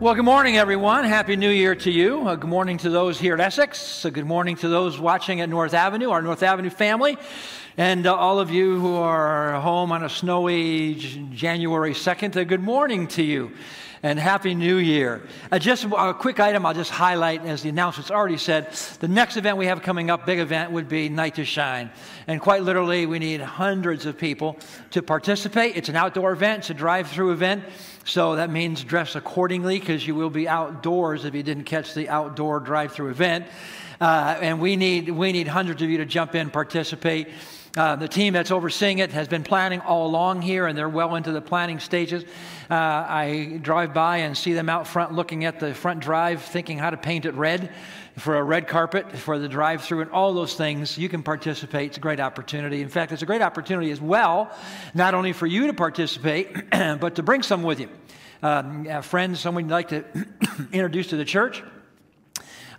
Well, good morning, everyone. Happy New Year to you. Uh, good morning to those here at Essex. Uh, good morning to those watching at North Avenue, our North Avenue family, and uh, all of you who are home on a snowy January 2nd. Uh, good morning to you and Happy New Year. Uh, just a quick item I'll just highlight, as the announcement's already said. The next event we have coming up, big event, would be Night to Shine. And quite literally, we need hundreds of people to participate. It's an outdoor event, it's a drive through event. So that means dress accordingly because you will be outdoors if you didn't catch the outdoor drive through event. Uh, and we need, we need hundreds of you to jump in, participate. Uh, the team that's overseeing it has been planning all along here, and they're well into the planning stages. Uh, I drive by and see them out front looking at the front drive, thinking how to paint it red for a red carpet for the drive through and all those things. You can participate. It's a great opportunity. In fact, it's a great opportunity as well, not only for you to participate, but to bring some with you. Um, friends, someone you'd like to introduce to the church,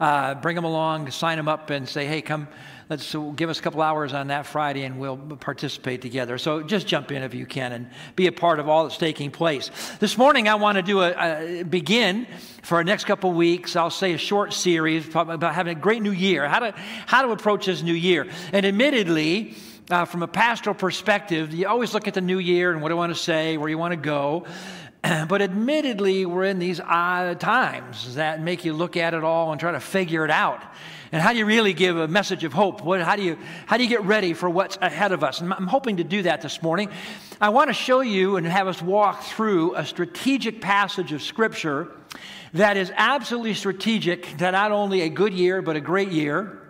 uh, bring them along, sign them up, and say, hey, come let's give us a couple hours on that Friday and we'll participate together. So just jump in if you can and be a part of all that's taking place. This morning, I want to do a, a begin for our next couple weeks. I'll say a short series about having a great new year, how to, how to approach this new year. And admittedly, uh, from a pastoral perspective, you always look at the new year and what do I want to say, where you want to go. But admittedly, we're in these odd times that make you look at it all and try to figure it out. And how do you really give a message of hope? What, how, do you, how do you get ready for what's ahead of us? And I'm hoping to do that this morning. I want to show you and have us walk through a strategic passage of Scripture that is absolutely strategic to not only a good year, but a great year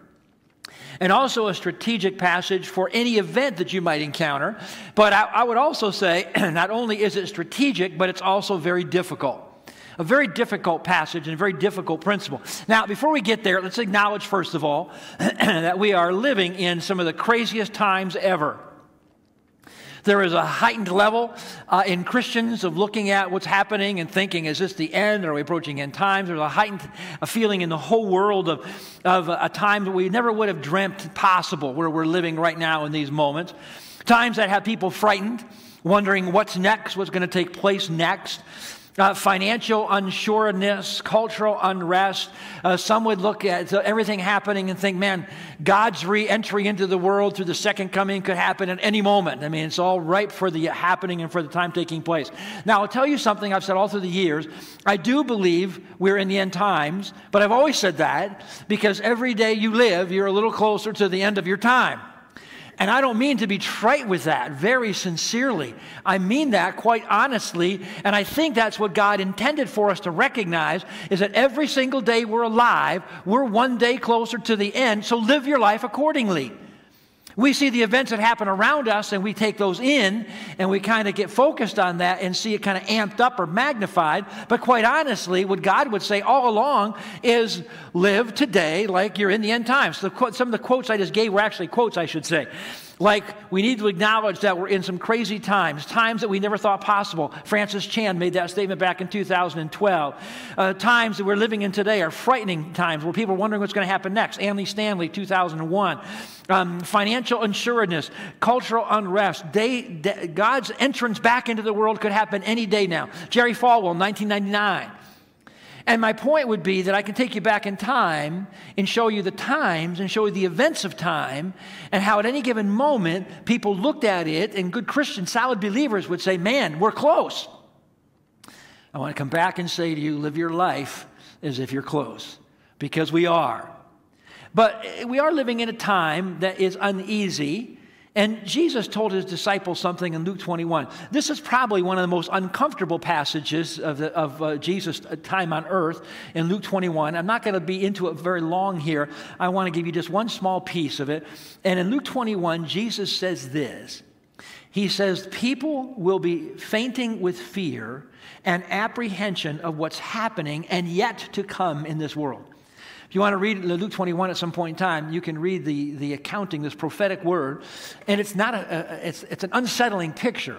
and also a strategic passage for any event that you might encounter. But I, I, would also say not only is it strategic, but it's also very difficult a very difficult passage and a very difficult principle. Now, before we get there, let's acknowledge, first of all, that we are living in some of the craziest times ever. There is a heightened level uh, in Christians of looking at what's happening and thinking, is this the end? Are we approaching end times? There's a heightened a feeling in the whole world of, of a time that we never would have dreamt possible where we're living right now in these moments. Times that have people frightened, wondering what's next, what's going to take place next uh, financial unsureness, cultural unrest. Uh, some would look at everything happening and think, man, God's re entry into the world through the second coming could happen at any moment. I mean, it's all ripe for the happening and for the time taking place. Now, I'll tell you something I've said all through the years. I do believe we're in the end times, but I've always said that because every day you live, you're a little closer to the end of your time. And I don't mean to be trite with that, very sincerely. I mean that quite honestly. And I think that's what God intended for us to recognize is that every single day we're alive, we're one day closer to the end. So live your life accordingly. We see the events that happen around us and we take those in and we kind of get focused on that and see it kind of amped up or magnified. But quite honestly, what God would say all along is live today like you're in the end times. So some of the quotes I just gave were actually quotes, I should say. Like, we need to acknowledge that we're in some crazy times, times that we never thought possible. Francis Chan made that statement back in 2012. Uh, times that we're living in today are frightening times where people are wondering what's going to happen next. Andy Stanley, 2001. Um, financial unsureness, cultural unrest. Day, day, God's entrance back into the world could happen any day now. Jerry Falwell, 1999. And my point would be that I can take you back in time and show you the times and show you the events of time and how at any given moment people looked at it and good Christians, solid believers would say, Man, we're close. I want to come back and say to you, live your life as if you're close because we are. But we are living in a time that is uneasy and Jesus told his disciples something in Luke 21. This is probably one of the most uncomfortable passages of, the, of uh, Jesus' time on earth in Luke 21. I'm not going to be into it very long here. I want to give you just one small piece of it. And in Luke 21, Jesus says this He says, People will be fainting with fear and apprehension of what's happening and yet to come in this world. If you want to read Luke 21 at some point in time, you can read the, the accounting, this prophetic word, and it's, not a, a it's, it's an unsettling picture.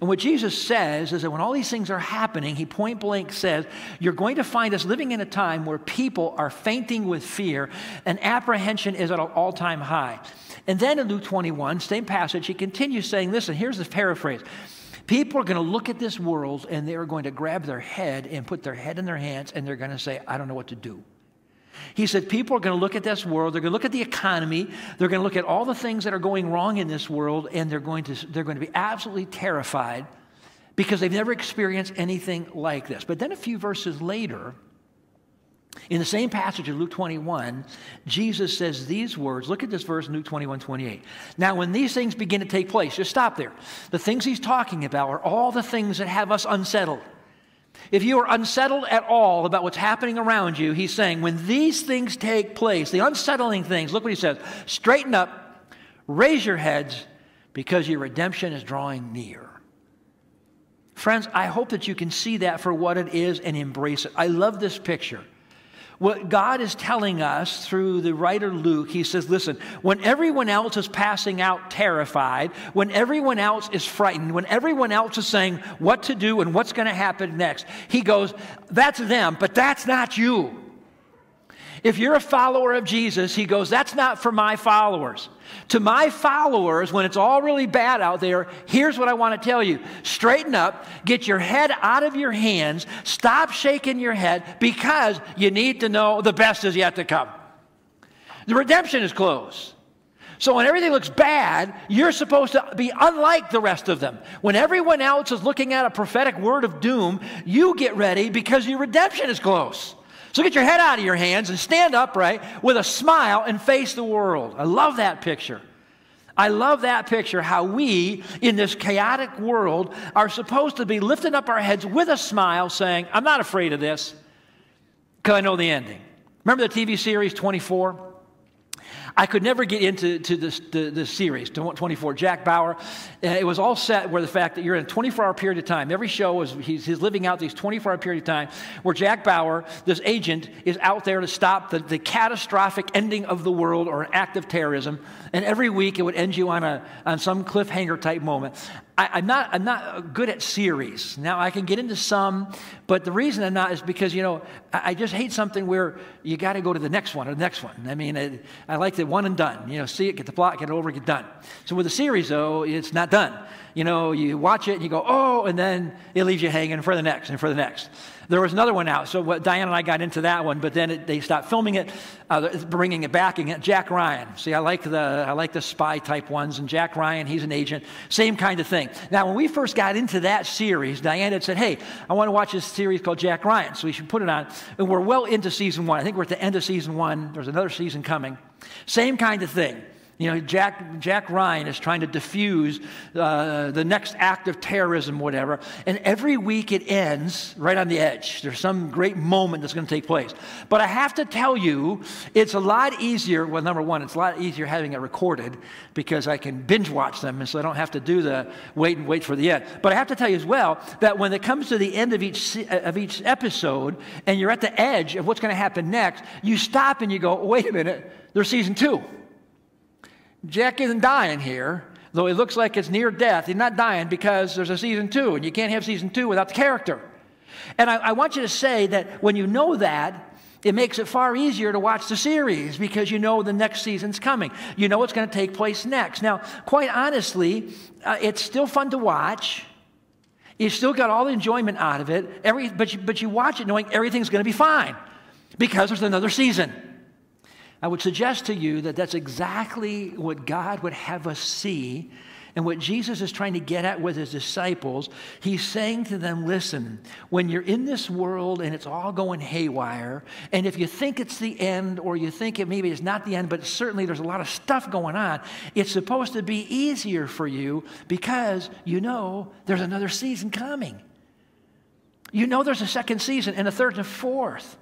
And what Jesus says is that when all these things are happening, he point blank says, You're going to find us living in a time where people are fainting with fear and apprehension is at an all time high. And then in Luke 21, same passage, he continues saying, Listen, here's the paraphrase People are going to look at this world and they are going to grab their head and put their head in their hands and they're going to say, I don't know what to do. He said, People are going to look at this world, they're going to look at the economy, they're going to look at all the things that are going wrong in this world, and they're going to, they're going to be absolutely terrified because they've never experienced anything like this. But then a few verses later, in the same passage in Luke 21, Jesus says these words. Look at this verse in Luke 21 28. Now, when these things begin to take place, just stop there. The things he's talking about are all the things that have us unsettled. If you are unsettled at all about what's happening around you, he's saying, when these things take place, the unsettling things, look what he says straighten up, raise your heads, because your redemption is drawing near. Friends, I hope that you can see that for what it is and embrace it. I love this picture. What God is telling us through the writer Luke, he says, listen, when everyone else is passing out terrified, when everyone else is frightened, when everyone else is saying what to do and what's going to happen next, he goes, that's them, but that's not you. If you're a follower of Jesus, he goes, That's not for my followers. To my followers, when it's all really bad out there, here's what I want to tell you straighten up, get your head out of your hands, stop shaking your head because you need to know the best is yet to come. The redemption is close. So when everything looks bad, you're supposed to be unlike the rest of them. When everyone else is looking at a prophetic word of doom, you get ready because your redemption is close. So get your head out of your hands and stand upright with a smile and face the world. I love that picture. I love that picture how we, in this chaotic world, are supposed to be lifting up our heads with a smile, saying, I'm not afraid of this because I know the ending. Remember the TV series 24? I could never get into to this, the, the series, 24, Jack Bauer. it was all set where the fact that you're in a 24 hour period of time. Every show is, he's, he's living out these 24 hour period of time where Jack Bauer, this agent, is out there to stop the, the catastrophic ending of the world or an act of terrorism. And every week it would end you on, a, on some cliffhanger type moment. I, am not, I'm not good at series. Now, I can get into some, but the reason I'm not is because, you know, I, I just hate something where you got to go to the next one or the next one. I mean, I, I like the one and done. You know, see it, get the plot, get it over, get done. So with a series, though, it's not done. You know, you watch it and you go, oh, and then it leaves you hanging for the next and for the next. There was another one out. So what, Diane and I got into that one, but then it, they stopped filming it, uh, bringing it back. Jack Ryan. See, I like the I like the spy type ones, and Jack Ryan, he's an agent. Same kind of thing. Now, when we first got into that series, Diane had said, "Hey, I want to watch this series called Jack Ryan, so we should put it on." And we're well into season one. I think we're at the end of season one. There's another season coming. Same kind of thing. You know, Jack, Jack Ryan is trying to diffuse uh, the next act of terrorism, whatever. And every week it ends right on the edge. There's some great moment that's going to take place. But I have to tell you, it's a lot easier. Well, number one, it's a lot easier having it recorded because I can binge watch them, and so I don't have to do the wait and wait for the end. But I have to tell you as well that when it comes to the end of each, of each episode and you're at the edge of what's going to happen next, you stop and you go, wait a minute, there's season two. Jack isn't dying here, though he looks like it's near death. He's not dying because there's a season two, and you can't have season two without the character. And I, I want you to say that when you know that, it makes it far easier to watch the series because you know the next season's coming. You know what's going to take place next. Now, quite honestly, uh, it's still fun to watch. You still got all the enjoyment out of it, every, but, you, but you watch it knowing everything's going to be fine because there's another season. I would suggest to you that that's exactly what God would have us see and what Jesus is trying to get at with his disciples. He's saying to them, listen, when you're in this world and it's all going haywire, and if you think it's the end or you think it maybe it's not the end, but certainly there's a lot of stuff going on, it's supposed to be easier for you because you know there's another season coming. You know there's a second season and a third and a fourth.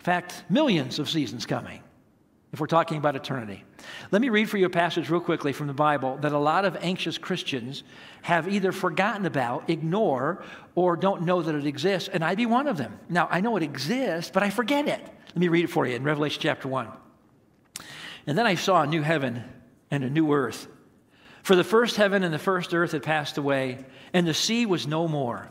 In fact, millions of seasons coming if we're talking about eternity. Let me read for you a passage real quickly from the Bible that a lot of anxious Christians have either forgotten about, ignore, or don't know that it exists, and I'd be one of them. Now, I know it exists, but I forget it. Let me read it for you in Revelation chapter 1. And then I saw a new heaven and a new earth. For the first heaven and the first earth had passed away, and the sea was no more.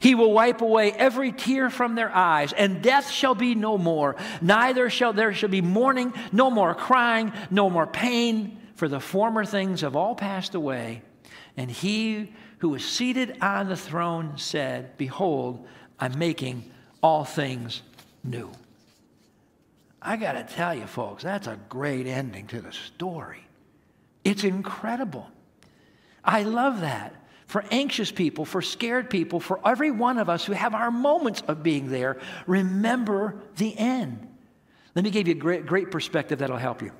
He will wipe away every tear from their eyes, and death shall be no more. Neither shall there shall be mourning, no more crying, no more pain, for the former things have all passed away. And he who was seated on the throne said, Behold, I'm making all things new. I got to tell you, folks, that's a great ending to the story. It's incredible. I love that. For anxious people, for scared people, for every one of us who have our moments of being there, remember the end. Let me give you a great, great perspective that'll help you.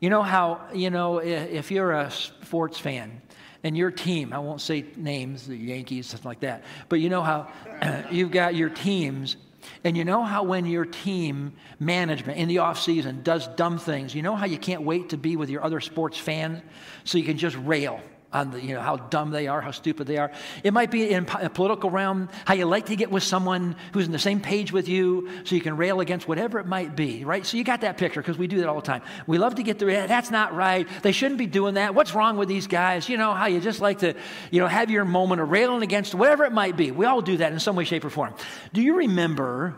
You know how, you know, if you're a sports fan and your team, I won't say names, the Yankees, stuff like that, but you know how you've got your teams and you know how when your team management in the off season does dumb things, you know how you can't wait to be with your other sports fans so you can just rail on the, you know, how dumb they are, how stupid they are. It might be in a political realm, how you like to get with someone who's in the same page with you so you can rail against whatever it might be, right? So you got that picture because we do that all the time. We love to get the, that's not right. They shouldn't be doing that. What's wrong with these guys? You know, how you just like to, you know, have your moment of railing against whatever it might be. We all do that in some way, shape, or form. Do you remember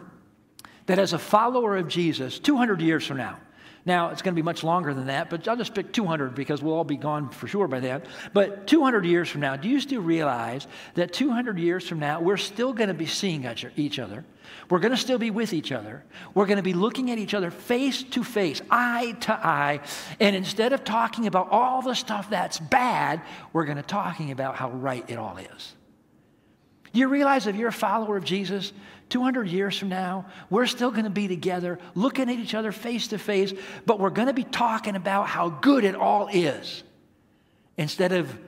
that as a follower of Jesus, 200 years from now, now, it's going to be much longer than that, but I'll just pick 200 because we'll all be gone for sure by then. But 200 years from now, do you still realize that 200 years from now, we're still going to be seeing each other? We're going to still be with each other. We're going to be looking at each other face to face, eye to eye. And instead of talking about all the stuff that's bad, we're going to talking about how right it all is. Do you realize if you're a follower of Jesus, 200 years from now, we're still going to be together, looking at each other face to face, but we're going to be talking about how good it all is instead of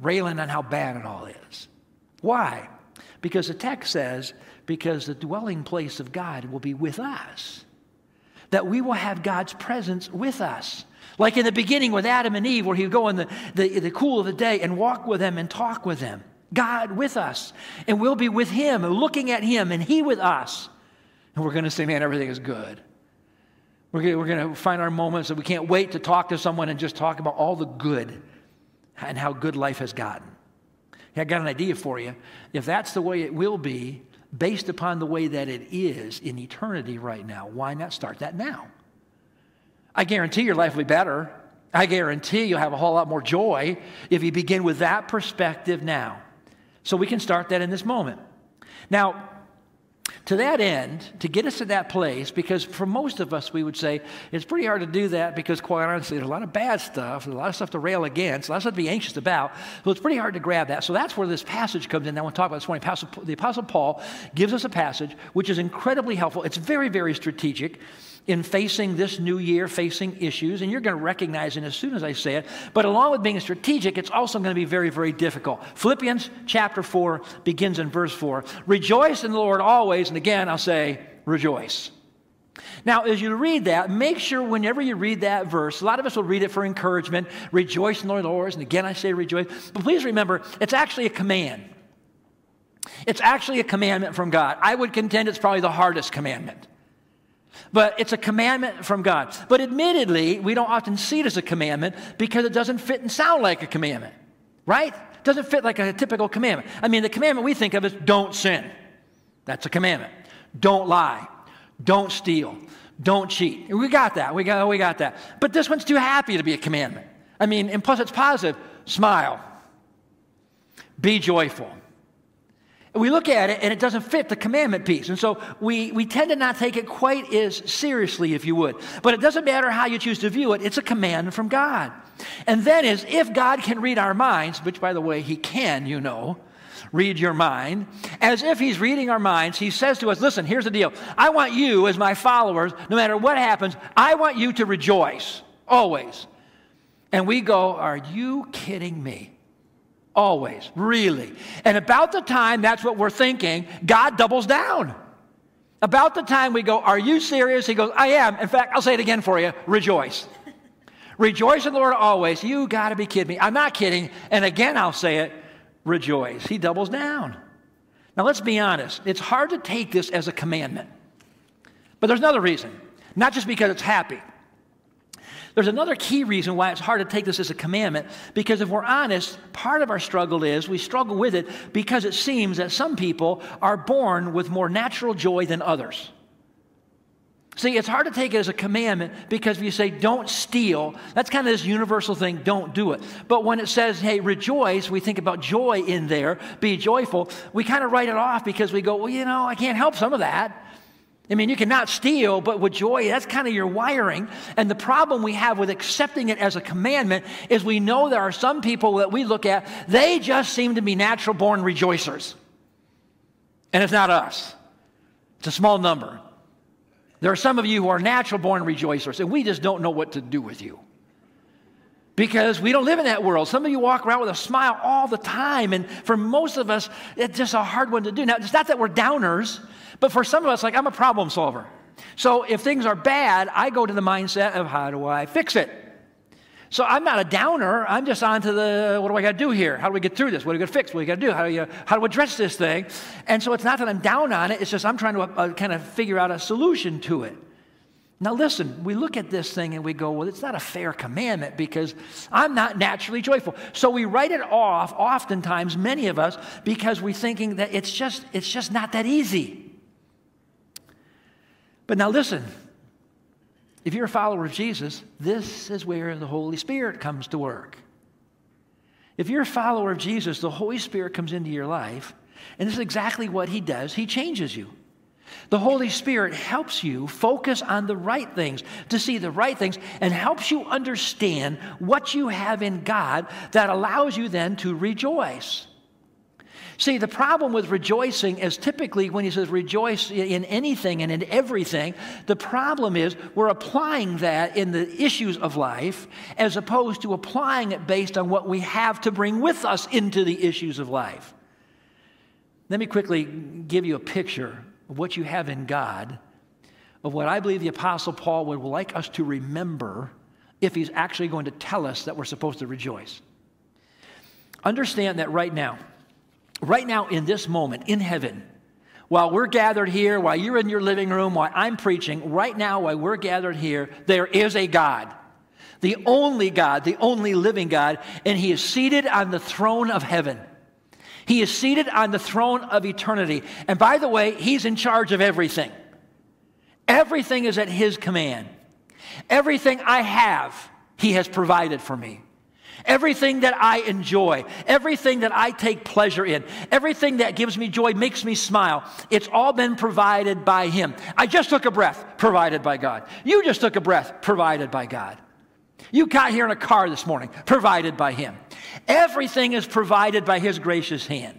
railing on how bad it all is. Why? Because the text says, because the dwelling place of God will be with us, that we will have God's presence with us. Like in the beginning with Adam and Eve, where he would go in the, the, the cool of the day and walk with them and talk with them. God with us. And we'll be with Him, and looking at Him, and He with us. And we're going to say, man, everything is good. We're going, to find our moments that we can't wait to talk to someone and just talk about all the good and how good life has gotten. I got an idea for you. If that's the way it will be, based upon the way that it is in eternity right now, why not start that now? I guarantee your life will be better. I guarantee you'll have a whole lot more joy if you begin with that perspective now. So we can start that in this moment. Now, to that end, to get us to that place, because for most of us, we would say it's pretty hard to do that because, quite honestly, there's a lot of bad stuff, there's a lot of stuff to rail against, a lot of stuff to be anxious about. So it's pretty hard to grab that. So that's where this passage comes in. I want to talk about this morning. the Apostle Paul gives us a passage which is incredibly helpful. It's very, very strategic in facing this new year, facing issues, and you're going to recognize it as soon as I say it. But along with being strategic, it's also going to be very, very difficult. Philippians chapter 4 begins in verse 4 Rejoice in the Lord always, and again, I'll say, rejoice. Now, as you read that, make sure whenever you read that verse, a lot of us will read it for encouragement, rejoice in the Lord always, and again I say rejoice. But please remember, it's actually a command. It's actually a commandment from God. I would contend it's probably the hardest commandment. But it's a commandment from God. But admittedly, we don't often see it as a commandment because it doesn't fit and sound like a commandment, right? It doesn't fit like a typical commandment. I mean, the commandment we think of is don't sin. That's a commandment. Don't lie. Don't steal. Don't cheat. We got that. We got, we got that. But this one's too happy to be a commandment. I mean, and plus it's positive. Smile. Be joyful we look at it and it doesn't fit the commandment piece. And so we, we tend to not take it quite as seriously, if you would. But it doesn't matter how you choose to view it, it's a command from God. And then is if God can read our minds, which by the way, He can, you know, read your mind, as if He's reading our minds, He says to us, Listen, here's the deal. I want you, as my followers, no matter what happens, I want you to rejoice, always. And we go, Are you kidding me? Always, really. And about the time that's what we're thinking, God doubles down. About the time we go, Are you serious? He goes, I am. In fact, I'll say it again for you rejoice. rejoice in the Lord always. You got to be kidding me. I'm not kidding. And again, I'll say it rejoice. He doubles down. Now, let's be honest. It's hard to take this as a commandment. But there's another reason, not just because it's happy. There's another key reason why it's hard to take this as a commandment, because if we're honest, part of our struggle is we struggle with it because it seems that some people are born with more natural joy than others. See, it's hard to take it as a commandment because if you say don't steal, that's kind of this universal thing, don't do it. But when it says, hey, rejoice, we think about joy in there, be joyful, we kind of write it off because we go, well, you know, I can't help some of that. I mean, you cannot steal, but with joy, that's kind of your wiring. And the problem we have with accepting it as a commandment is we know there are some people that we look at, they just seem to be natural born rejoicers. And it's not us, it's a small number. There are some of you who are natural born rejoicers, and we just don't know what to do with you. Because we don't live in that world. Some of you walk around with a smile all the time, and for most of us, it's just a hard one to do. Now, it's not that we're downers, but for some of us, like I'm a problem solver. So if things are bad, I go to the mindset of how do I fix it? So I'm not a downer. I'm just on to the what do I got to do here? How do we get through this? What do we got to fix? What do we got to do? How do you how do we address this thing? And so it's not that I'm down on it. It's just I'm trying to uh, kind of figure out a solution to it. Now listen, we look at this thing and we go, well, it's not a fair commandment because I'm not naturally joyful. So we write it off. Oftentimes, many of us because we're thinking that it's just it's just not that easy. But now listen, if you're a follower of Jesus, this is where the Holy Spirit comes to work. If you're a follower of Jesus, the Holy Spirit comes into your life, and this is exactly what He does. He changes you. The Holy Spirit helps you focus on the right things, to see the right things, and helps you understand what you have in God that allows you then to rejoice. See, the problem with rejoicing is typically when he says rejoice in anything and in everything, the problem is we're applying that in the issues of life as opposed to applying it based on what we have to bring with us into the issues of life. Let me quickly give you a picture of what you have in God, of what I believe the Apostle Paul would like us to remember if he's actually going to tell us that we're supposed to rejoice. Understand that right now, right now in this moment in heaven, while we're gathered here, while you're in your living room, while I'm preaching, right now, while we're gathered here, there is a God. The only God, the only living God, and He is seated on the throne of heaven. He is seated on the throne of eternity. And by the way, He's in charge of everything. Everything is at His command. Everything I have, He has provided for me. Everything that I enjoy, everything that I take pleasure in, everything that gives me joy, makes me smile, it's all been provided by Him. I just took a breath, provided by God. You just took a breath, provided by God. You got here in a car this morning, provided by Him. Everything is provided by His gracious hand.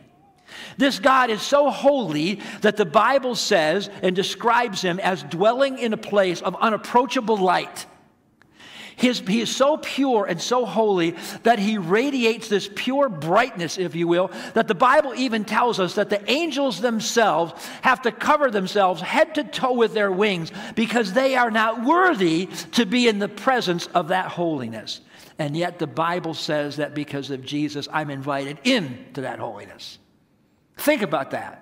This God is so holy that the Bible says and describes Him as dwelling in a place of unapproachable light. His, he is so pure and so holy that he radiates this pure brightness, if you will, that the Bible even tells us that the angels themselves have to cover themselves head to toe with their wings because they are not worthy to be in the presence of that holiness. And yet the Bible says that because of Jesus, I'm invited into that holiness. Think about that.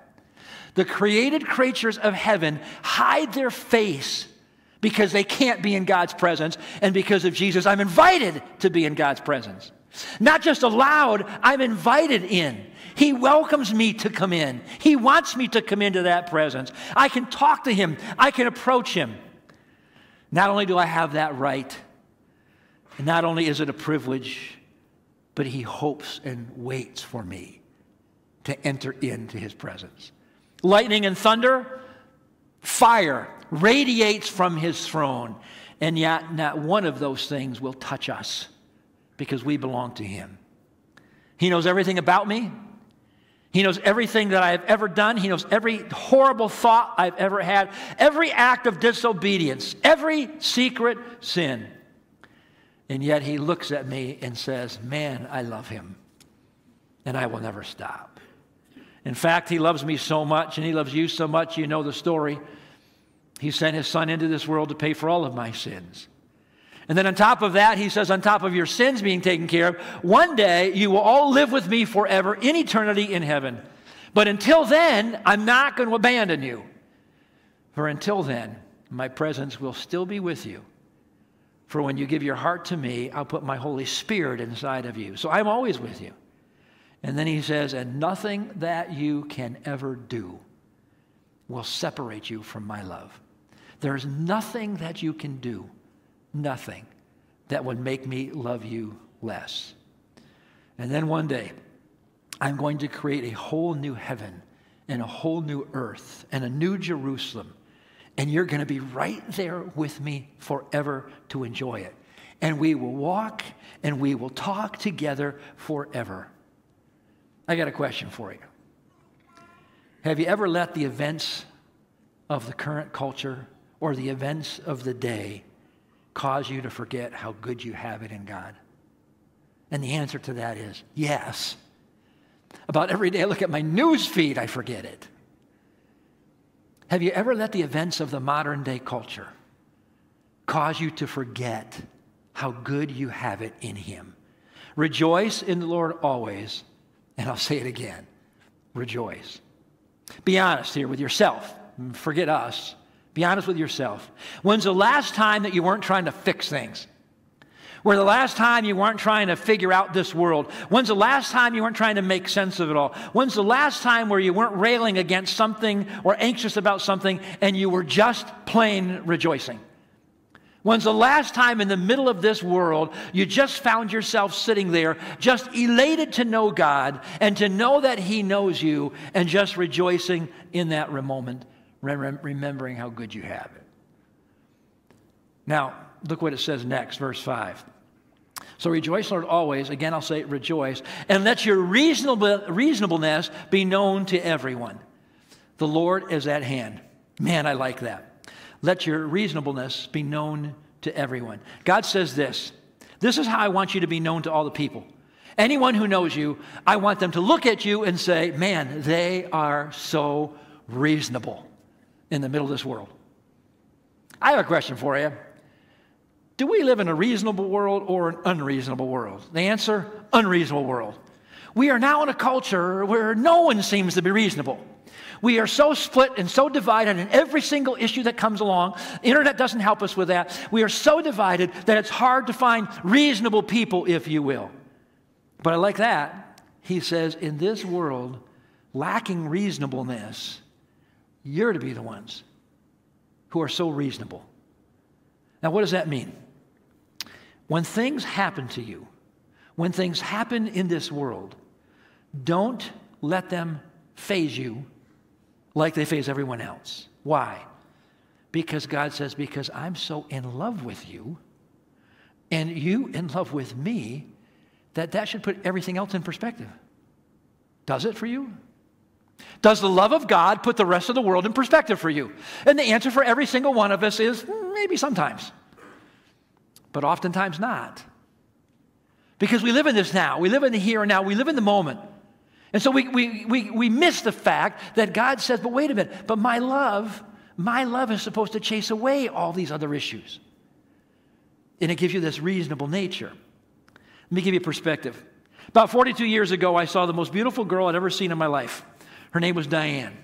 The created creatures of heaven hide their face because they can't be in God's presence. And because of Jesus, I'm invited to be in God's presence. Not just allowed, I'm invited in. He welcomes me to come in. He wants me to come into that presence. I can talk to Him, I can approach Him. Not only do I have that right, not only is it a privilege, but He hopes and waits for me to enter into His presence. Lightning and thunder, fire radiates from his throne, and yet not one of those things will touch us because we belong to him. He knows everything about me. He knows everything that I have ever done. He knows every horrible thought I've ever had, every act of disobedience, every secret sin. And yet he looks at me and says, Man, I love him, and I will never stop. In fact, he loves me so much, and he loves you so much, you know the story. He sent his son into this world to pay for all of my sins. And then on top of that, he says, on top of your sins being taken care of, one day you will all live with me forever in eternity in heaven. But until then, I'm not going to abandon you. For until then, my presence will still be with you. For when you give your heart to me, I'll put my Holy Spirit inside of you. So I'm always with you. And then he says, and nothing that you can ever do will separate you from my love. There's nothing that you can do, nothing, that would make me love you less. And then one day, I'm going to create a whole new heaven and a whole new earth and a new Jerusalem. And you're going to be right there with me forever to enjoy it. And we will walk and we will talk together forever. I got a question for you. Have you ever let the events of the current culture or the events of the day cause you to forget how good you have it in God? And the answer to that is yes. About every day I look at my news feed, I forget it. Have you ever let the events of the modern day culture cause you to forget how good you have it in Him? Rejoice in the Lord always. And I'll say it again rejoice. Be honest here with yourself. Forget us. Be honest with yourself. When's the last time that you weren't trying to fix things? Where the last time you weren't trying to figure out this world? When's the last time you weren't trying to make sense of it all? When's the last time where you weren't railing against something or anxious about something and you were just plain rejoicing? When's the last time in the middle of this world you just found yourself sitting there, just elated to know God and to know that He knows you, and just rejoicing in that moment, remembering how good you have it? Now, look what it says next, verse 5. So rejoice, Lord, always. Again, I'll say rejoice. And let your reasonable, reasonableness be known to everyone. The Lord is at hand. Man, I like that. Let your reasonableness be known to everyone. God says this This is how I want you to be known to all the people. Anyone who knows you, I want them to look at you and say, Man, they are so reasonable in the middle of this world. I have a question for you. Do we live in a reasonable world or an unreasonable world? The answer unreasonable world. We are now in a culture where no one seems to be reasonable. We are so split and so divided in every single issue that comes along. The internet doesn't help us with that. We are so divided that it's hard to find reasonable people, if you will. But I like that. He says, in this world, lacking reasonableness, you're to be the ones who are so reasonable. Now, what does that mean? When things happen to you, when things happen in this world, don't let them faze you like they faze everyone else. Why? Because God says, Because I'm so in love with you and you in love with me, that that should put everything else in perspective. Does it for you? Does the love of God put the rest of the world in perspective for you? And the answer for every single one of us is maybe sometimes, but oftentimes not. Because we live in this now, we live in the here and now, we live in the moment. And so we, we, we, we miss the fact that God says, but wait a minute, but my love, my love is supposed to chase away all these other issues. And it gives you this reasonable nature. Let me give you a perspective. About 42 years ago, I saw the most beautiful girl I'd ever seen in my life. Her name was Diane.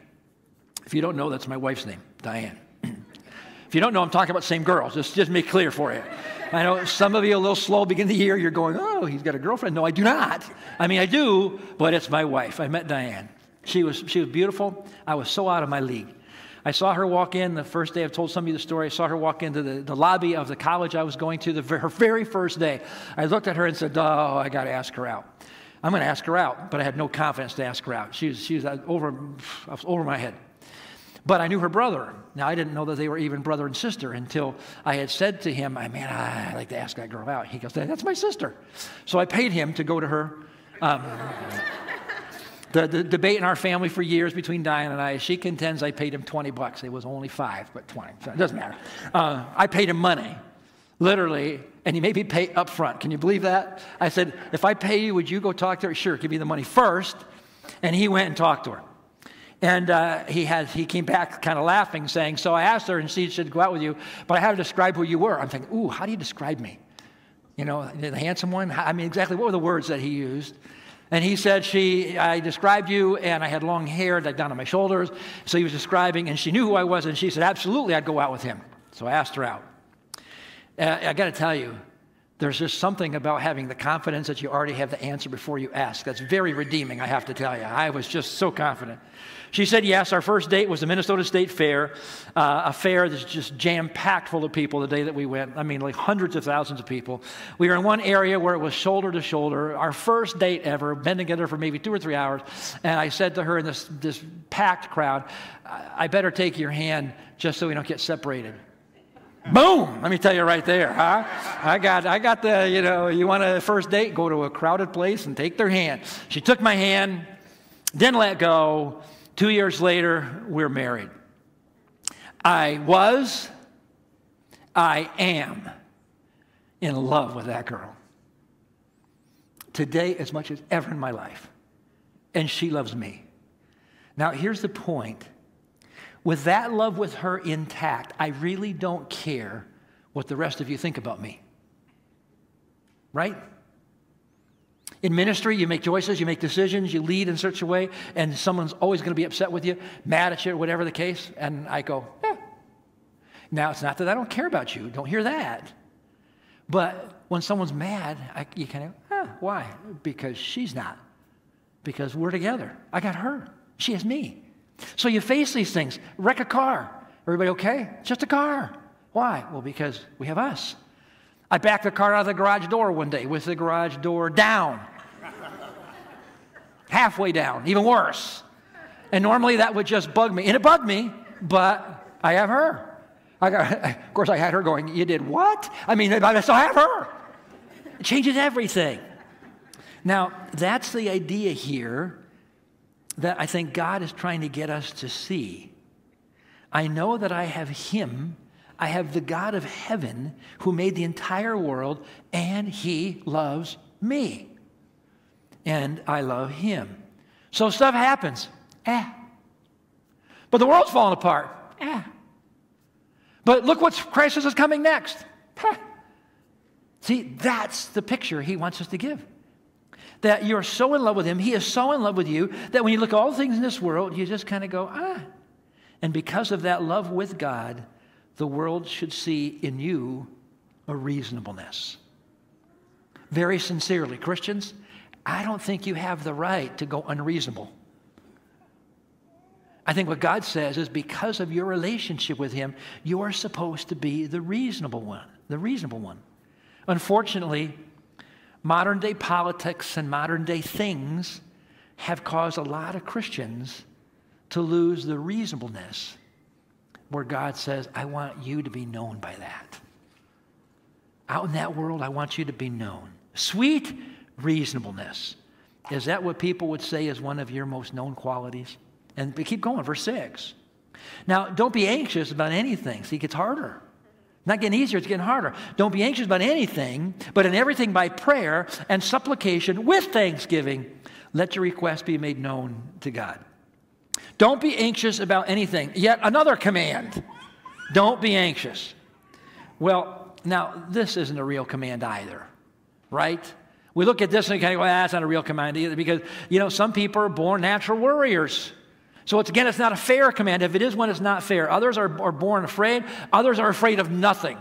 If you don't know, that's my wife's name, Diane. if you don't know, I'm talking about the same girl. Just, just make clear for you. I know some of you a little slow begin the year. You're going, oh, he's got a girlfriend. No, I do not. I mean, I do, but it's my wife. I met Diane. She was, she was beautiful. I was so out of my league. I saw her walk in the first day. I've told some of you the story. I saw her walk into the, the lobby of the college I was going to the, her very first day. I looked at her and said, oh, I got to ask her out. I'm going to ask her out, but I had no confidence to ask her out. She was, she was over, over my head. But I knew her brother. Now, I didn't know that they were even brother and sister until I had said to him, Man, I'd like to ask that girl out. He goes, That's my sister. So I paid him to go to her. Um, the, the, debate in our family for years between Diane and I, she contends I paid him 20 bucks. It was only five, but 20. So it doesn't matter. Uh, I paid him money, literally, and he made me pay up front. Can you believe that? I said, If I pay you, would you go talk to her? Sure, give me the money first. And he went and talked to her. And uh, he, has, he came back kind of laughing, saying, So I asked her, and she said, Go out with you, but I had to describe who you were. I'm thinking, Ooh, how do you describe me? You know, the handsome one? I mean, exactly what were the words that he used? And he said, she, I described you, and I had long hair like down on my shoulders. So he was describing, and she knew who I was, and she said, absolutely, I'd go out with him. So I asked her out. I got to tell you, there's just something about having the confidence that you already have the answer before you ask. That's very redeeming, I have to tell you. I was just so confident. She said yes. Our first date was the Minnesota State Fair, uh, a fair that's just jam packed full of people the day that we went. I mean, like hundreds of thousands of people. We were in one area where it was shoulder to shoulder. Our first date ever, been together for maybe two or three hours. And I said to her in this, this packed crowd, I better take your hand just so we don't get separated. Boom! Let me tell you right there, huh? I got, I got the, you know, you want a first date, go to a crowded place and take their hand. She took my hand, didn't let go. Two years later, we're married. I was, I am in love with that girl. Today, as much as ever in my life. And she loves me. Now, here's the point. With that love with her intact, I really don't care what the rest of you think about me. Right? In ministry, you make choices, you make decisions, you lead in such a way, and someone's always going to be upset with you, mad at you, whatever the case. And I go, eh. Now, it's not that I don't care about you, don't hear that. But when someone's mad, I, you kind of, eh, why? Because she's not. Because we're together. I got her, she has me. So you face these things. Wreck a car. Everybody okay? It's just a car. Why? Well, because we have us. I backed the car out of the garage door one day with the garage door down. Halfway down, even worse. And normally that would just bug me. And it bugged me, but I have her. I got, of course, I had her going, You did what? I mean, I still have her. It changes everything. Now, that's the idea here that I think God is trying to get us to see. I know that I have Him I have the God of heaven who made the entire world, and he loves me. And I love him. So stuff happens. Eh. But the world's falling apart. Eh. But look what crisis is coming next. Huh. See, that's the picture he wants us to give. That you're so in love with him, he is so in love with you, that when you look at all things in this world, you just kind of go, ah. And because of that love with God, the world should see in you a reasonableness. Very sincerely, Christians, I don't think you have the right to go unreasonable. I think what God says is because of your relationship with Him, you're supposed to be the reasonable one, the reasonable one. Unfortunately, modern day politics and modern day things have caused a lot of Christians to lose the reasonableness where God says, I want you to be known by that. Out in that world, I want you to be known. Sweet reasonableness. Is that what people would say is one of your most known qualities? And keep going, verse 6. Now, don't be anxious about anything. See, it gets harder. Not getting easier, it's getting harder. Don't be anxious about anything, but in everything by prayer and supplication with thanksgiving, let your request be made known to God. Don't be anxious about anything. Yet another command don't be anxious. Well, now, this isn't a real command either, right? We look at this and kind of go, ah, that's not a real command either because, you know, some people are born natural worriers. So, it's, again, it's not a fair command. If it is one, it's not fair. Others are, are born afraid, others are afraid of nothing.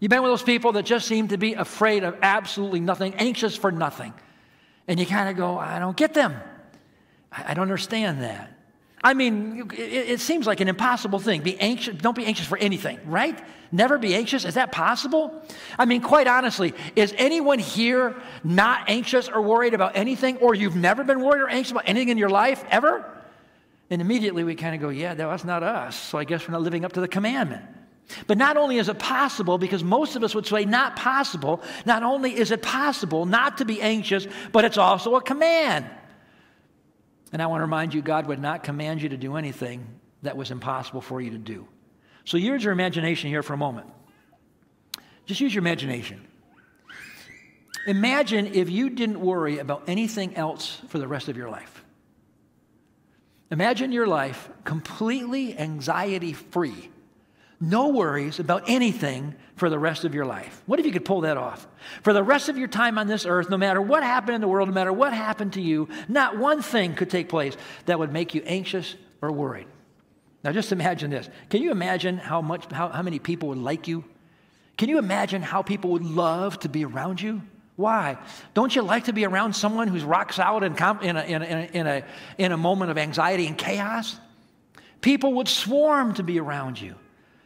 You've been with those people that just seem to be afraid of absolutely nothing, anxious for nothing. And you kind of go, I don't get them. I, don't understand that. I mean, it, it, seems like an impossible thing. Be anxious, don't be anxious for anything, right? Never be anxious. Is that possible? I mean, quite honestly, is anyone here not anxious or worried about anything, or you've never been worried or anxious about anything in your life ever? And immediately we kind of go, yeah, that's not us. So I guess we're not living up to the commandment. But not only is it possible, because most of us would say not possible, not only is it possible not to be anxious, but it's also a command. And I want to remind you, God would not command you to do anything that was impossible for you to do. So use your imagination here for a moment. Just use your imagination. Imagine if you didn't worry about anything else for the rest of your life. Imagine your life completely anxiety free. no worries about anything for the rest of your life. What if you could pull that off? For the rest of your time on this earth, no matter what happened in the world, no matter what happened to you, not one thing could take place that would make you anxious or worried. Now just imagine this. Can you imagine how much how, how many people would like you? Can you imagine how people would love to be around you? Why? Don't you like to be around someone who's rock solid in, in, a, in, a, in, a, in a moment of anxiety and chaos? People would swarm to be around you.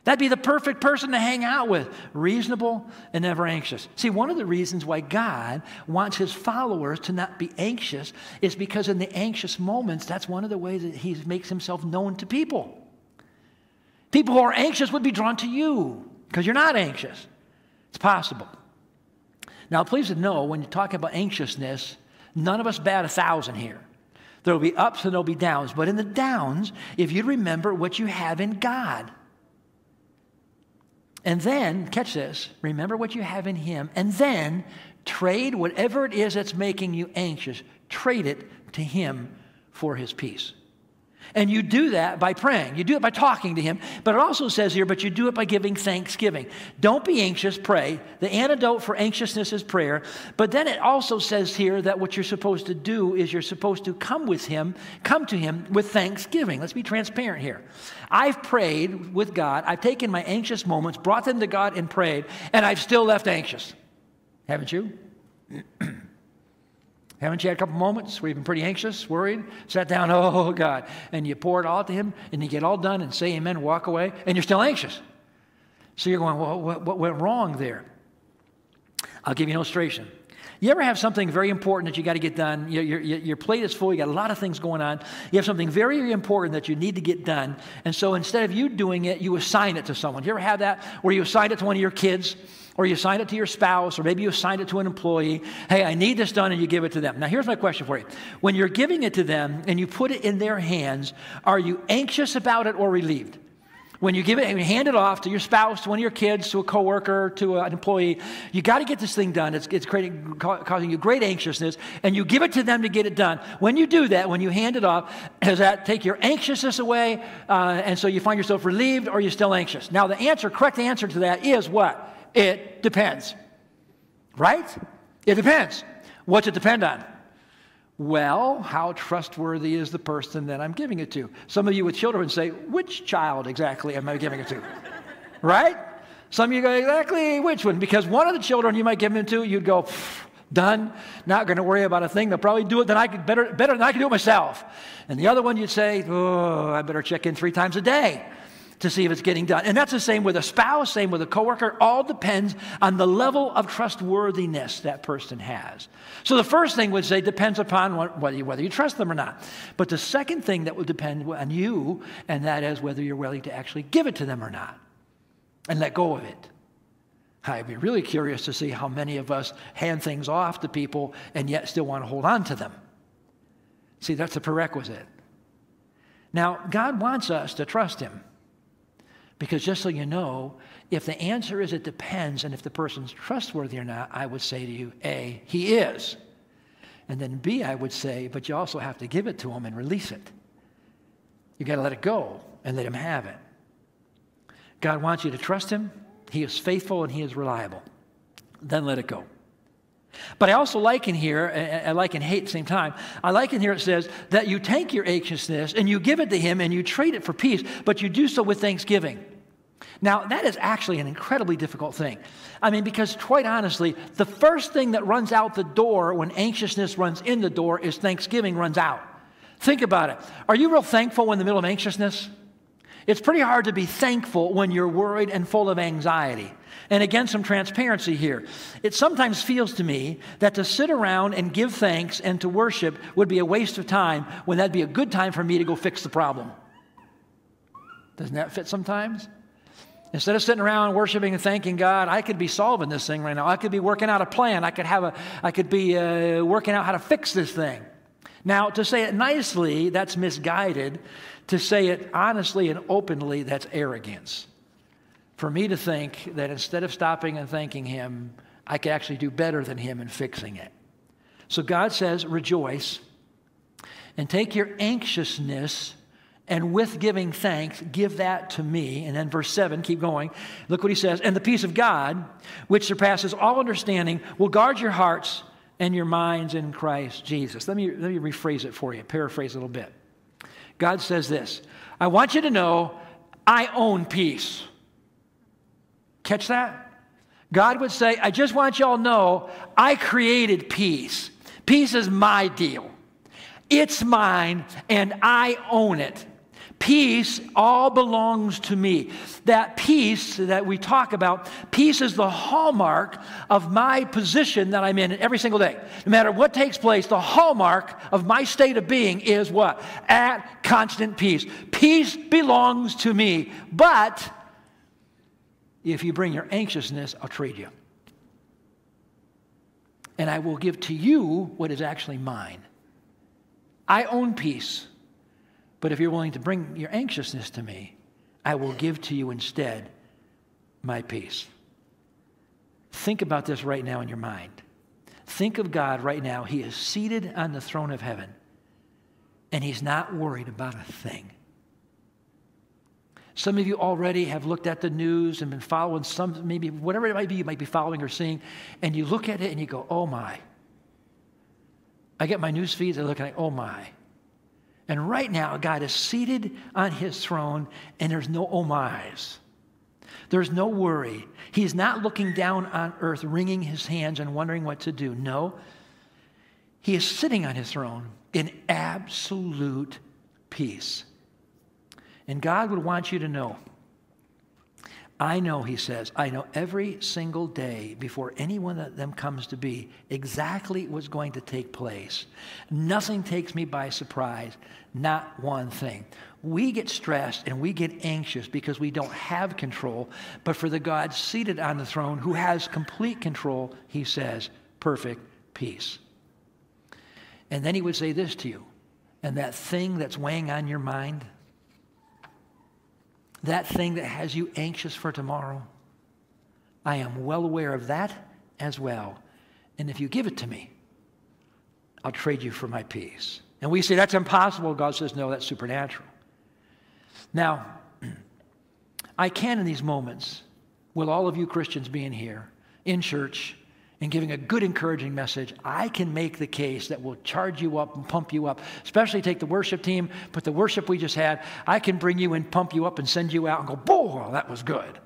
That'd be the perfect person to hang out with, reasonable and never anxious. See, one of the reasons why God wants his followers to not be anxious is because in the anxious moments, that's one of the ways that he makes himself known to people. People who are anxious would be drawn to you because you're not anxious. It's possible. Now, please know when you're talking about anxiousness, none of us bat a thousand here. There'll be ups and there'll be downs. But in the downs, if you remember what you have in God, and then, catch this, remember what you have in Him, and then trade whatever it is that's making you anxious, trade it to Him for His peace. And you do that by praying. You do it by talking to Him. But it also says here, but you do it by giving thanksgiving. Don't be anxious, pray. The antidote for anxiousness is prayer. But then it also says here that what you're supposed to do is you're supposed to come with Him, come to Him with thanksgiving. Let's be transparent here. I've prayed with God. I've taken my anxious moments, brought them to God, and prayed, and I've still left anxious. Haven't you? Haven't you had a couple moments where you've been pretty anxious, worried, sat down, oh God, and you pour it all to Him, and you get all done and say amen, walk away, and you're still anxious. So you're going, well, what, what went wrong there? I'll give you an illustration. You ever have something very important that you got to get done? Your, your, your, plate is full, you got a lot of things going on. You have something very, very important that you need to get done. And so instead of you doing it, you assign it to someone. You ever have that where you assign it to one of your kids? or you assign it to your spouse, or maybe you assign it to an employee. Hey, I need this done, and you give it to them. Now, here's my question for you. When you're giving it to them and you put it in their hands, are you anxious about it or relieved? When you give it you hand it off to your spouse, to one of your kids, to a coworker, to an employee, you got to get this thing done. It's, it's creating, causing you great anxiousness, and you give it to them to get it done. When you do that, when you hand it off, does that take your anxiousness away, uh, and so you find yourself relieved, or you're still anxious? Now, the answer, correct answer to that is what? It depends. Right? It depends. What's it depend on? Well, how trustworthy is the person that I'm giving it to? Some of you with children say, which child exactly am I giving it to? right? Some of you go, exactly which one? Because one of the children you might give it to, you'd go, done, not going to worry about a thing. They'll probably do it than I could, better, better than I can do it myself. And the other one you'd say, oh, I better check in three times a day to see if it's getting done. And that's the same with a spouse, same with a coworker. All depends on the level of trustworthiness that person has. So the first thing would say depends upon whether you, whether you trust them or not. But the second thing that would depend on you, and that is whether you're willing to actually give it to them or not and let go of it. I'd be really curious to see how many of us hand things off to people and yet still want to hold on to them. See, that's a prerequisite. Now, God wants us to trust Him. Because just so you know, if the answer is it depends and if the person's trustworthy or not, I would say to you, A, he is. And then B, I would say, but you also have to give it to him and release it. You got to let it go and let him have it. God wants you to trust him. He is faithful and he is reliable. Then let it go. But I also like in here, I like and hate at the same time, I like in here it says that you take your anxiousness and you give it to him and you trade it for peace, but you do so with thanksgiving. Now, that is actually an incredibly difficult thing. I mean, because quite honestly, the first thing that runs out the door when anxiousness runs in the door is thanksgiving runs out. Think about it. Are you real thankful in the middle of anxiousness? It's pretty hard to be thankful when you're worried and full of anxiety. And again, some transparency here. It sometimes feels to me that to sit around and give thanks and to worship would be a waste of time when that'd be a good time for me to go fix the problem. Doesn't that fit sometimes? Instead of sitting around worshiping and thanking God, I could be solving this thing right now. I could be working out a plan. I could have a, I could be uh, working out how to fix this thing. Now, to say it nicely, that's misguided. To say it honestly and openly, that's arrogance for me to think that instead of stopping and thanking Him, I could actually do better than Him in fixing it. So God says, rejoice and take your anxiousness and with giving thanks, give that to me. And then verse 7, keep going. Look what he says. And the peace of God, which surpasses all understanding, will guard your hearts and your minds in Christ Jesus. Let me, let me rephrase it for you, paraphrase a little bit. God says this I want you to know I own peace. Catch that? God would say, I just want y'all to know I created peace. Peace is my deal. It's mine, and I own it. Peace all belongs to me. That peace that we talk about, peace is the hallmark of my position that I'm in every single day. No matter what takes place, the hallmark of my state of being is what? At constant peace. Peace belongs to me. But if you bring your anxiousness, I'll trade you. And I will give to you what is actually mine. I own peace. But if you're willing to bring your anxiousness to me, I will give to you instead my peace. Think about this right now in your mind. Think of God right now. He is seated on the throne of heaven, and He's not worried about a thing. Some of you already have looked at the news and been following some, maybe whatever it might be, you might be following or seeing, and you look at it and you go, oh my. I get my news feeds, I look at it, oh my. And right now, God is seated on his throne, and there's no oh my's. There's no worry. He's not looking down on earth, wringing his hands and wondering what to do. No. He is sitting on his throne in absolute peace. And God would want you to know I know, he says, I know every single day before any one of them comes to be exactly what's going to take place. Nothing takes me by surprise, not one thing. We get stressed and we get anxious because we don't have control, but for the God seated on the throne who has complete control, he says, perfect peace. And then he would say this to you, and that thing that's weighing on your mind, that thing that has you anxious for tomorrow. I am well aware of that as well. And if you give it to me, I'll trade you for my peace. And we say, that's impossible. God says, no, that's supernatural. Now, I can in these moments, with all of you Christians being here in church, and giving a good encouraging message, I can make the case that will charge you up and pump you up. Especially take the worship team, put the worship we just had, I can bring you and pump you up and send you out and go, boy, that was good.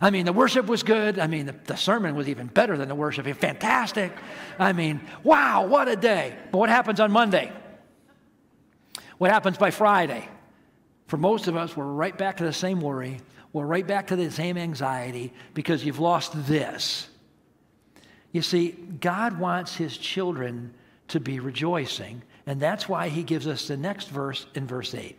I mean, the worship was good. I mean, the, the sermon was even better than the worship. Fantastic. I mean, wow, what a day. But what happens on Monday? What happens by Friday? For most of us, we're right back to the same worry. We're right back to the same anxiety because you've lost this. You see, God wants his children to be rejoicing, and that's why he gives us the next verse in verse 8.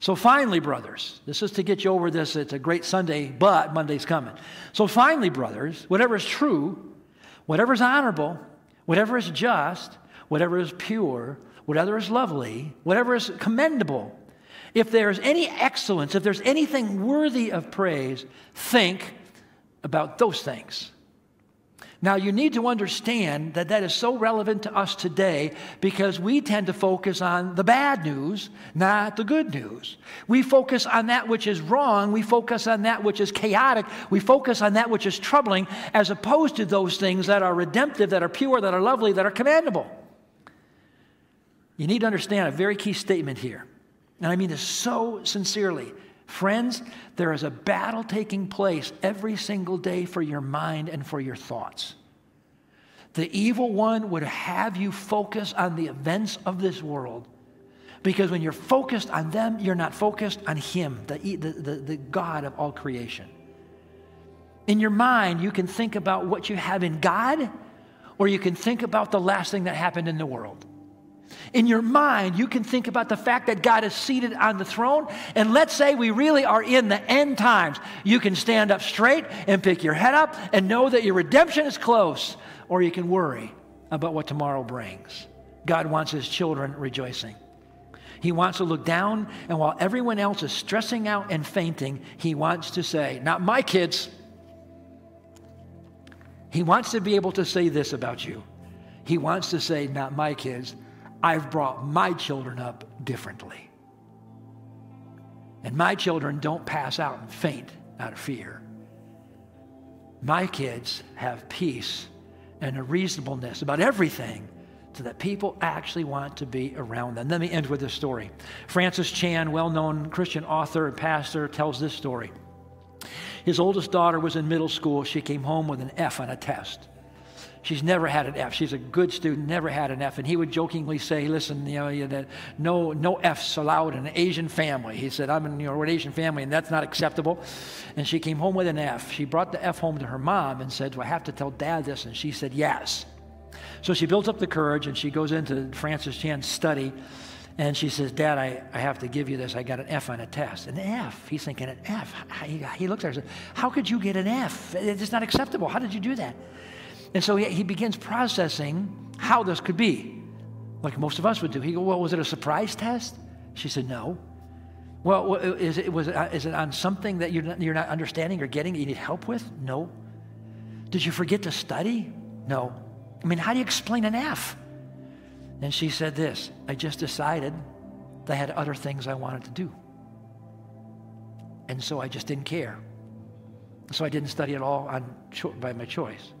So finally, brothers, this is to get you over this. It's a great Sunday, but Monday's coming. So finally, brothers, whatever is true, whatever is honorable, whatever is just, whatever is pure, whatever is lovely, whatever is commendable, if there's any excellence, if there's anything worthy of praise, think about those things. Now, you need to understand that that is so relevant to us today because we tend to focus on the bad news, not the good news. We focus on that which is wrong. We focus on that which is chaotic. We focus on that which is troubling as opposed to those things that are redemptive, that are pure, that are lovely, that are commendable. You need to understand a very key statement here. And I mean this so sincerely. Friends, there is a battle taking place every single day for your mind and for your thoughts. The evil one would have you focus on the events of this world because when you're focused on them, you're not focused on Him, the, the, the, the God of all creation. In your mind, you can think about what you have in God, or you can think about the last thing that happened in the world. In your mind, you can think about the fact that God is seated on the throne. And let's say we really are in the end times. You can stand up straight and pick your head up and know that your redemption is close, or you can worry about what tomorrow brings. God wants his children rejoicing. He wants to look down, and while everyone else is stressing out and fainting, he wants to say, Not my kids. He wants to be able to say this about you. He wants to say, Not my kids. I've brought my children up differently. And my children don't pass out and faint out of fear. My kids have peace and a reasonableness about everything so that people actually want to be around them. Let me end with this story. Francis Chan, well known Christian author and pastor, tells this story. His oldest daughter was in middle school. She came home with an F on a test. She's never had an F. She's a good student, never had an F. And he would jokingly say, listen, you know, that no, no F's allowed in an Asian family. He said, I'm in you know, an Asian family, and that's not acceptable. And she came home with an F. She brought the F home to her mom and said, do I have to tell dad this? And she said, yes. So she built up the courage and she goes into Francis Chan's study and she says, Dad, I, I have to give you this. I got an F on a test. An F. He's thinking, an F. He looks at her and says, How could you get an F? It's not acceptable. How did you do that? And so he, he begins processing how this could be, like most of us would do. He goes, Well, was it a surprise test? She said, No. Well, is it, was it, uh, it on something that you're not, you're not understanding or getting you need help with? No. Did you forget to study? No. I mean, how do you explain an F? And she said this I just decided I had other things I wanted to do. And so I just didn't care. So I didn't study at all on, by my choice.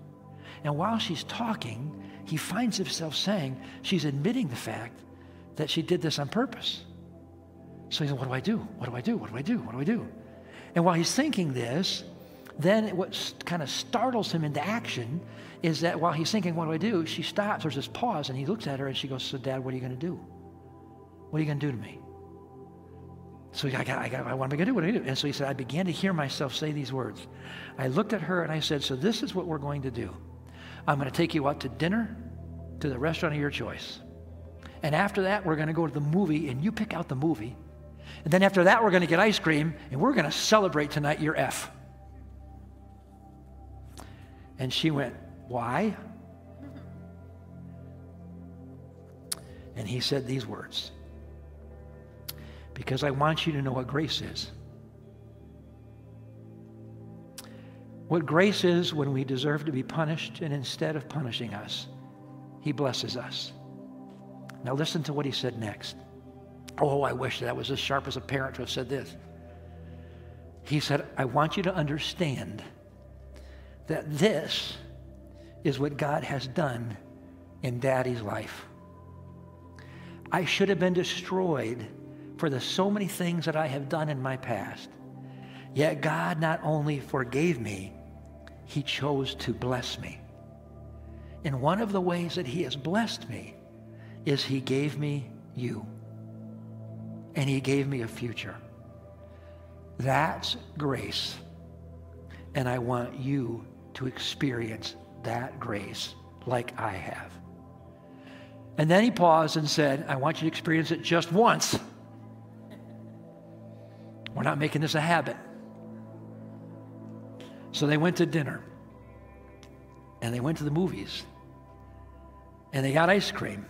And while she's talking, he finds himself saying she's admitting the fact that she did this on purpose. So he said, What do I do? What do I do? What do I do? What do I do? And while he's thinking this, then what kind of startles him into action is that while he's thinking, What do I do? she stops, there's this pause, and he looks at her and she goes, So, Dad, what are you going to do? What are you going to do to me? So I, got, I, got, what am I going to do? What I do? And so he said, I began to hear myself say these words. I looked at her and I said, So this is what we're going to do. I'm going to take you out to dinner to the restaurant of your choice. And after that, we're going to go to the movie, and you pick out the movie. And then after that, we're going to get ice cream, and we're going to celebrate tonight your F. And she went, Why? And he said these words Because I want you to know what grace is. What grace is when we deserve to be punished, and instead of punishing us, he blesses us. Now, listen to what he said next. Oh, I wish that I was as sharp as a parent to have said this. He said, I want you to understand that this is what God has done in daddy's life. I should have been destroyed for the so many things that I have done in my past. Yet God not only forgave me, he chose to bless me. And one of the ways that he has blessed me is he gave me you. And he gave me a future. That's grace. And I want you to experience that grace like I have. And then he paused and said, I want you to experience it just once. We're not making this a habit. So they went to dinner and they went to the movies and they got ice cream.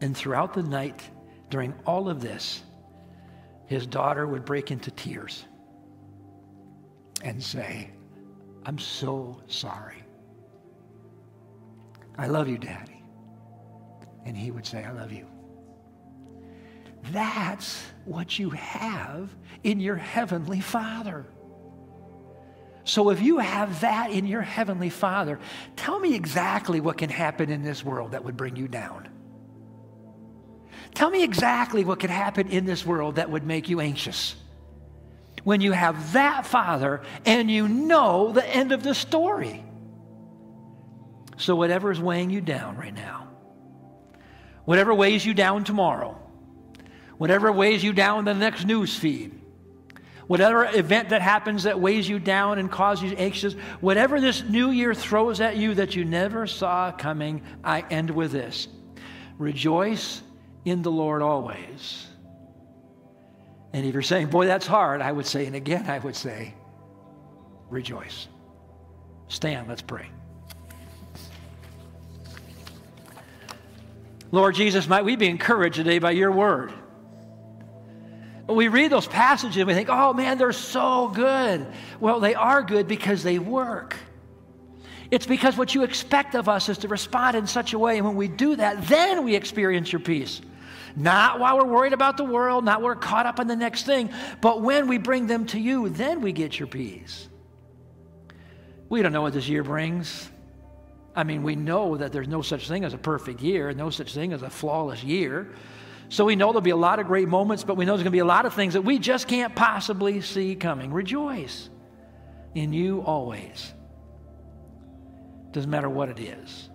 And throughout the night, during all of this, his daughter would break into tears and say, I'm so sorry. I love you, Daddy. And he would say, I love you. That's what you have in your Heavenly Father. So if you have that in your Heavenly Father, tell me exactly what can happen in this world that would bring you down. Tell me exactly what could happen in this world that would make you anxious when you have that father and you know the end of the story. So, whatever is weighing you down right now, whatever weighs you down tomorrow, whatever weighs you down the next news feed, whatever event that happens that weighs you down and causes you anxious, whatever this new year throws at you that you never saw coming, I end with this rejoice in the Lord always. And if you're saying, boy, that's hard, I would say, and again, I would say, rejoice. Stand, let's pray. Lord Jesus, might we be encouraged today by your word. We read those passages and we think, oh man, they're so good. Well, they are good because they work. It's because what you expect of us is to respond in such a way, and when we do that, then we experience your peace. Not while we're worried about the world, not we're caught up in the next thing, but when we bring them to you, then we get your peace. We don't know what this year brings. I mean, we know that there's no such thing as a perfect year, no such thing as a flawless year. So we know there'll be a lot of great moments, but we know there's going to be a lot of things that we just can't possibly see coming. Rejoice in you always. Doesn't matter what it is.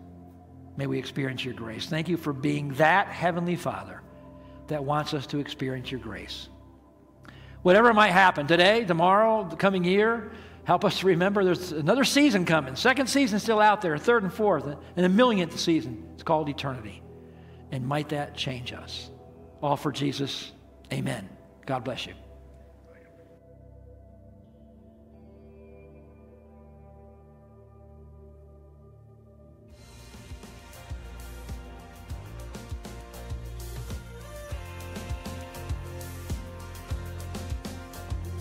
May we experience your grace. Thank you for being that Heavenly Father that wants us to experience your grace. Whatever might happen today, tomorrow, the coming year, help us to remember there's another season coming. Second season still out there, third and fourth, and a millionth season. It's called eternity. And might that change us? All for Jesus. Amen. God bless you.